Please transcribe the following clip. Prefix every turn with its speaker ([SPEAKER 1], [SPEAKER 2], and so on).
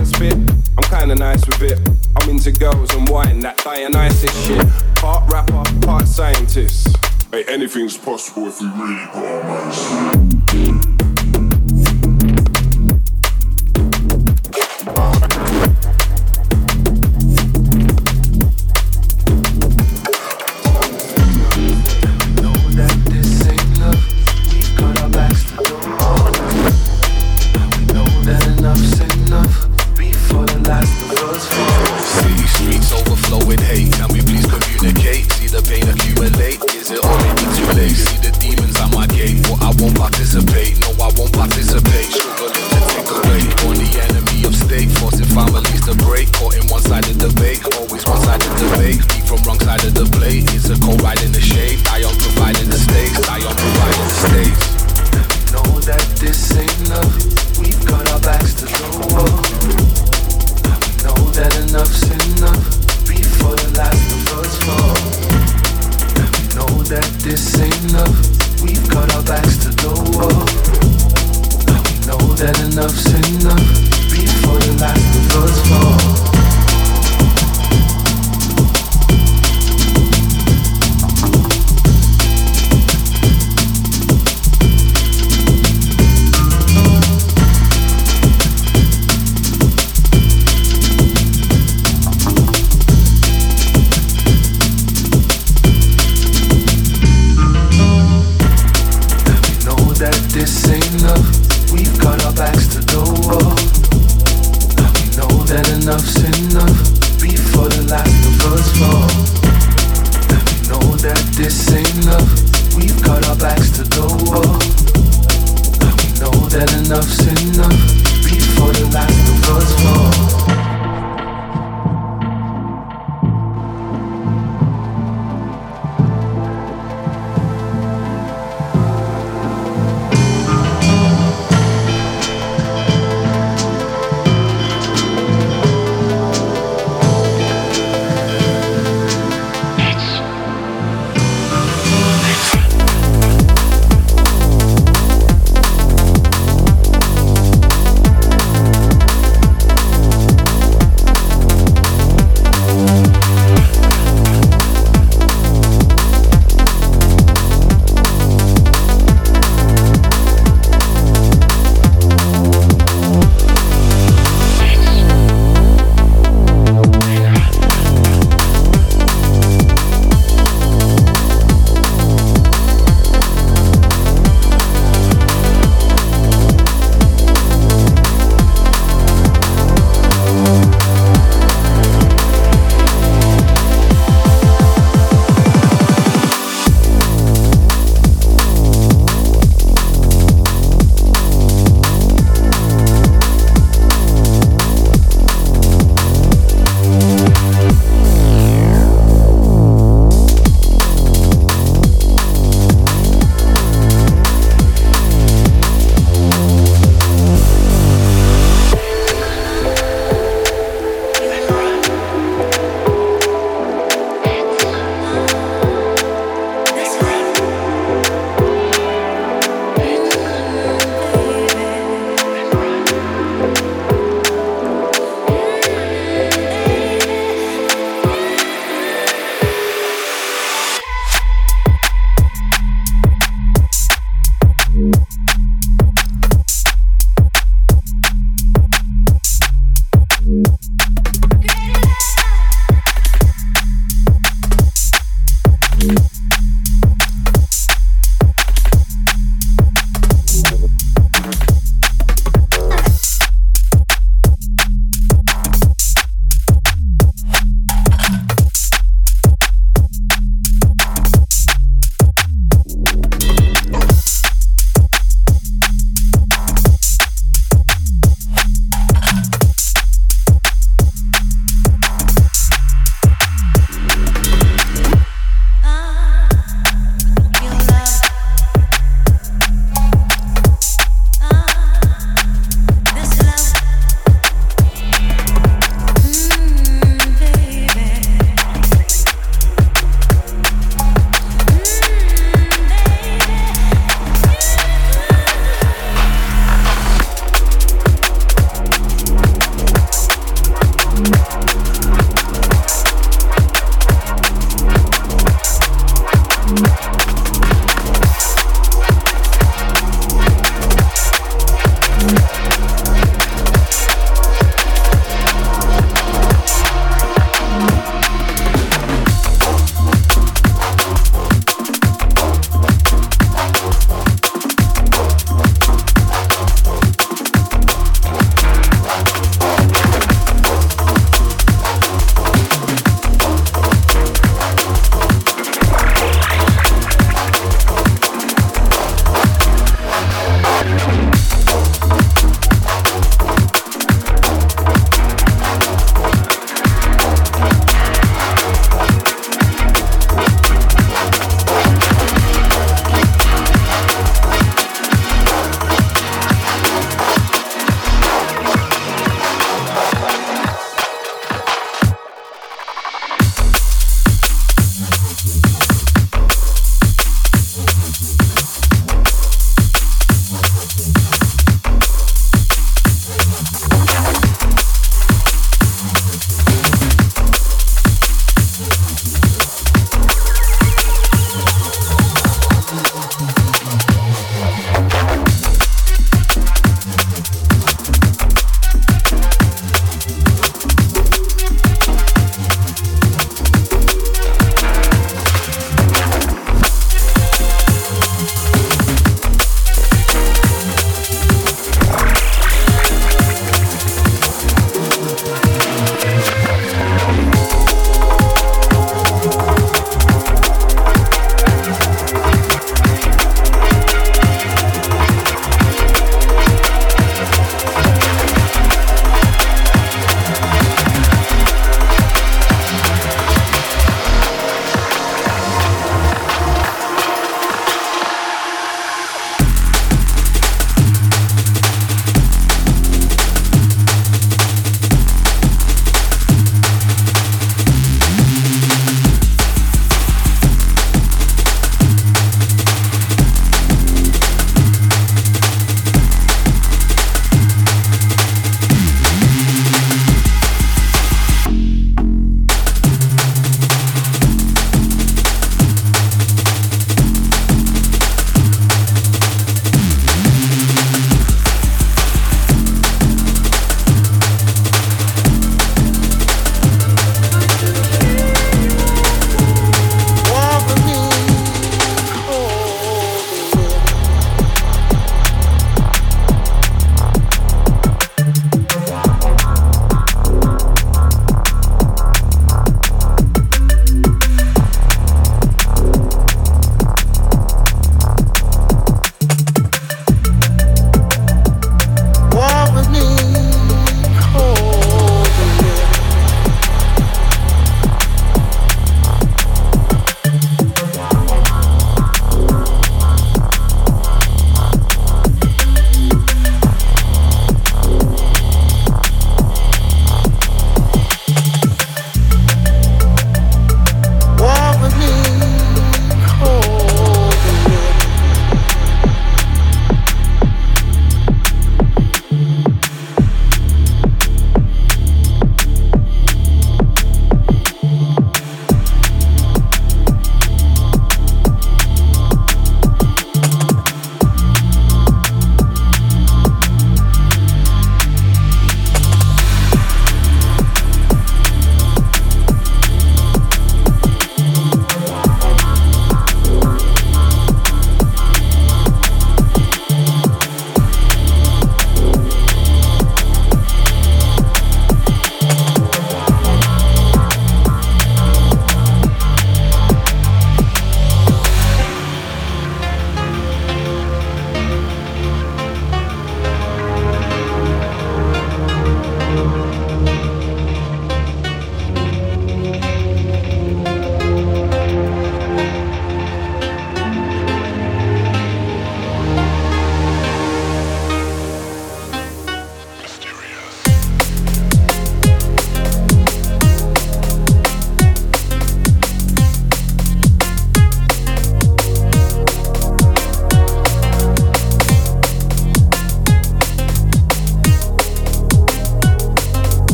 [SPEAKER 1] I'm kinda nice with it. I'm into girls and wine, that Dionysus shit. Part rapper, part scientist.
[SPEAKER 2] Hey, anything's possible if we really put our minds to it.
[SPEAKER 3] Is it only too late? See the demons at my gate, but I won't participate. No, I won't participate. Struggling to take a break. On the enemy of state, forcing families to break. Caught in one side of the bake, always one side of the bake. Be from wrong side of the blade. It's a cold ride in the shade. I am providing the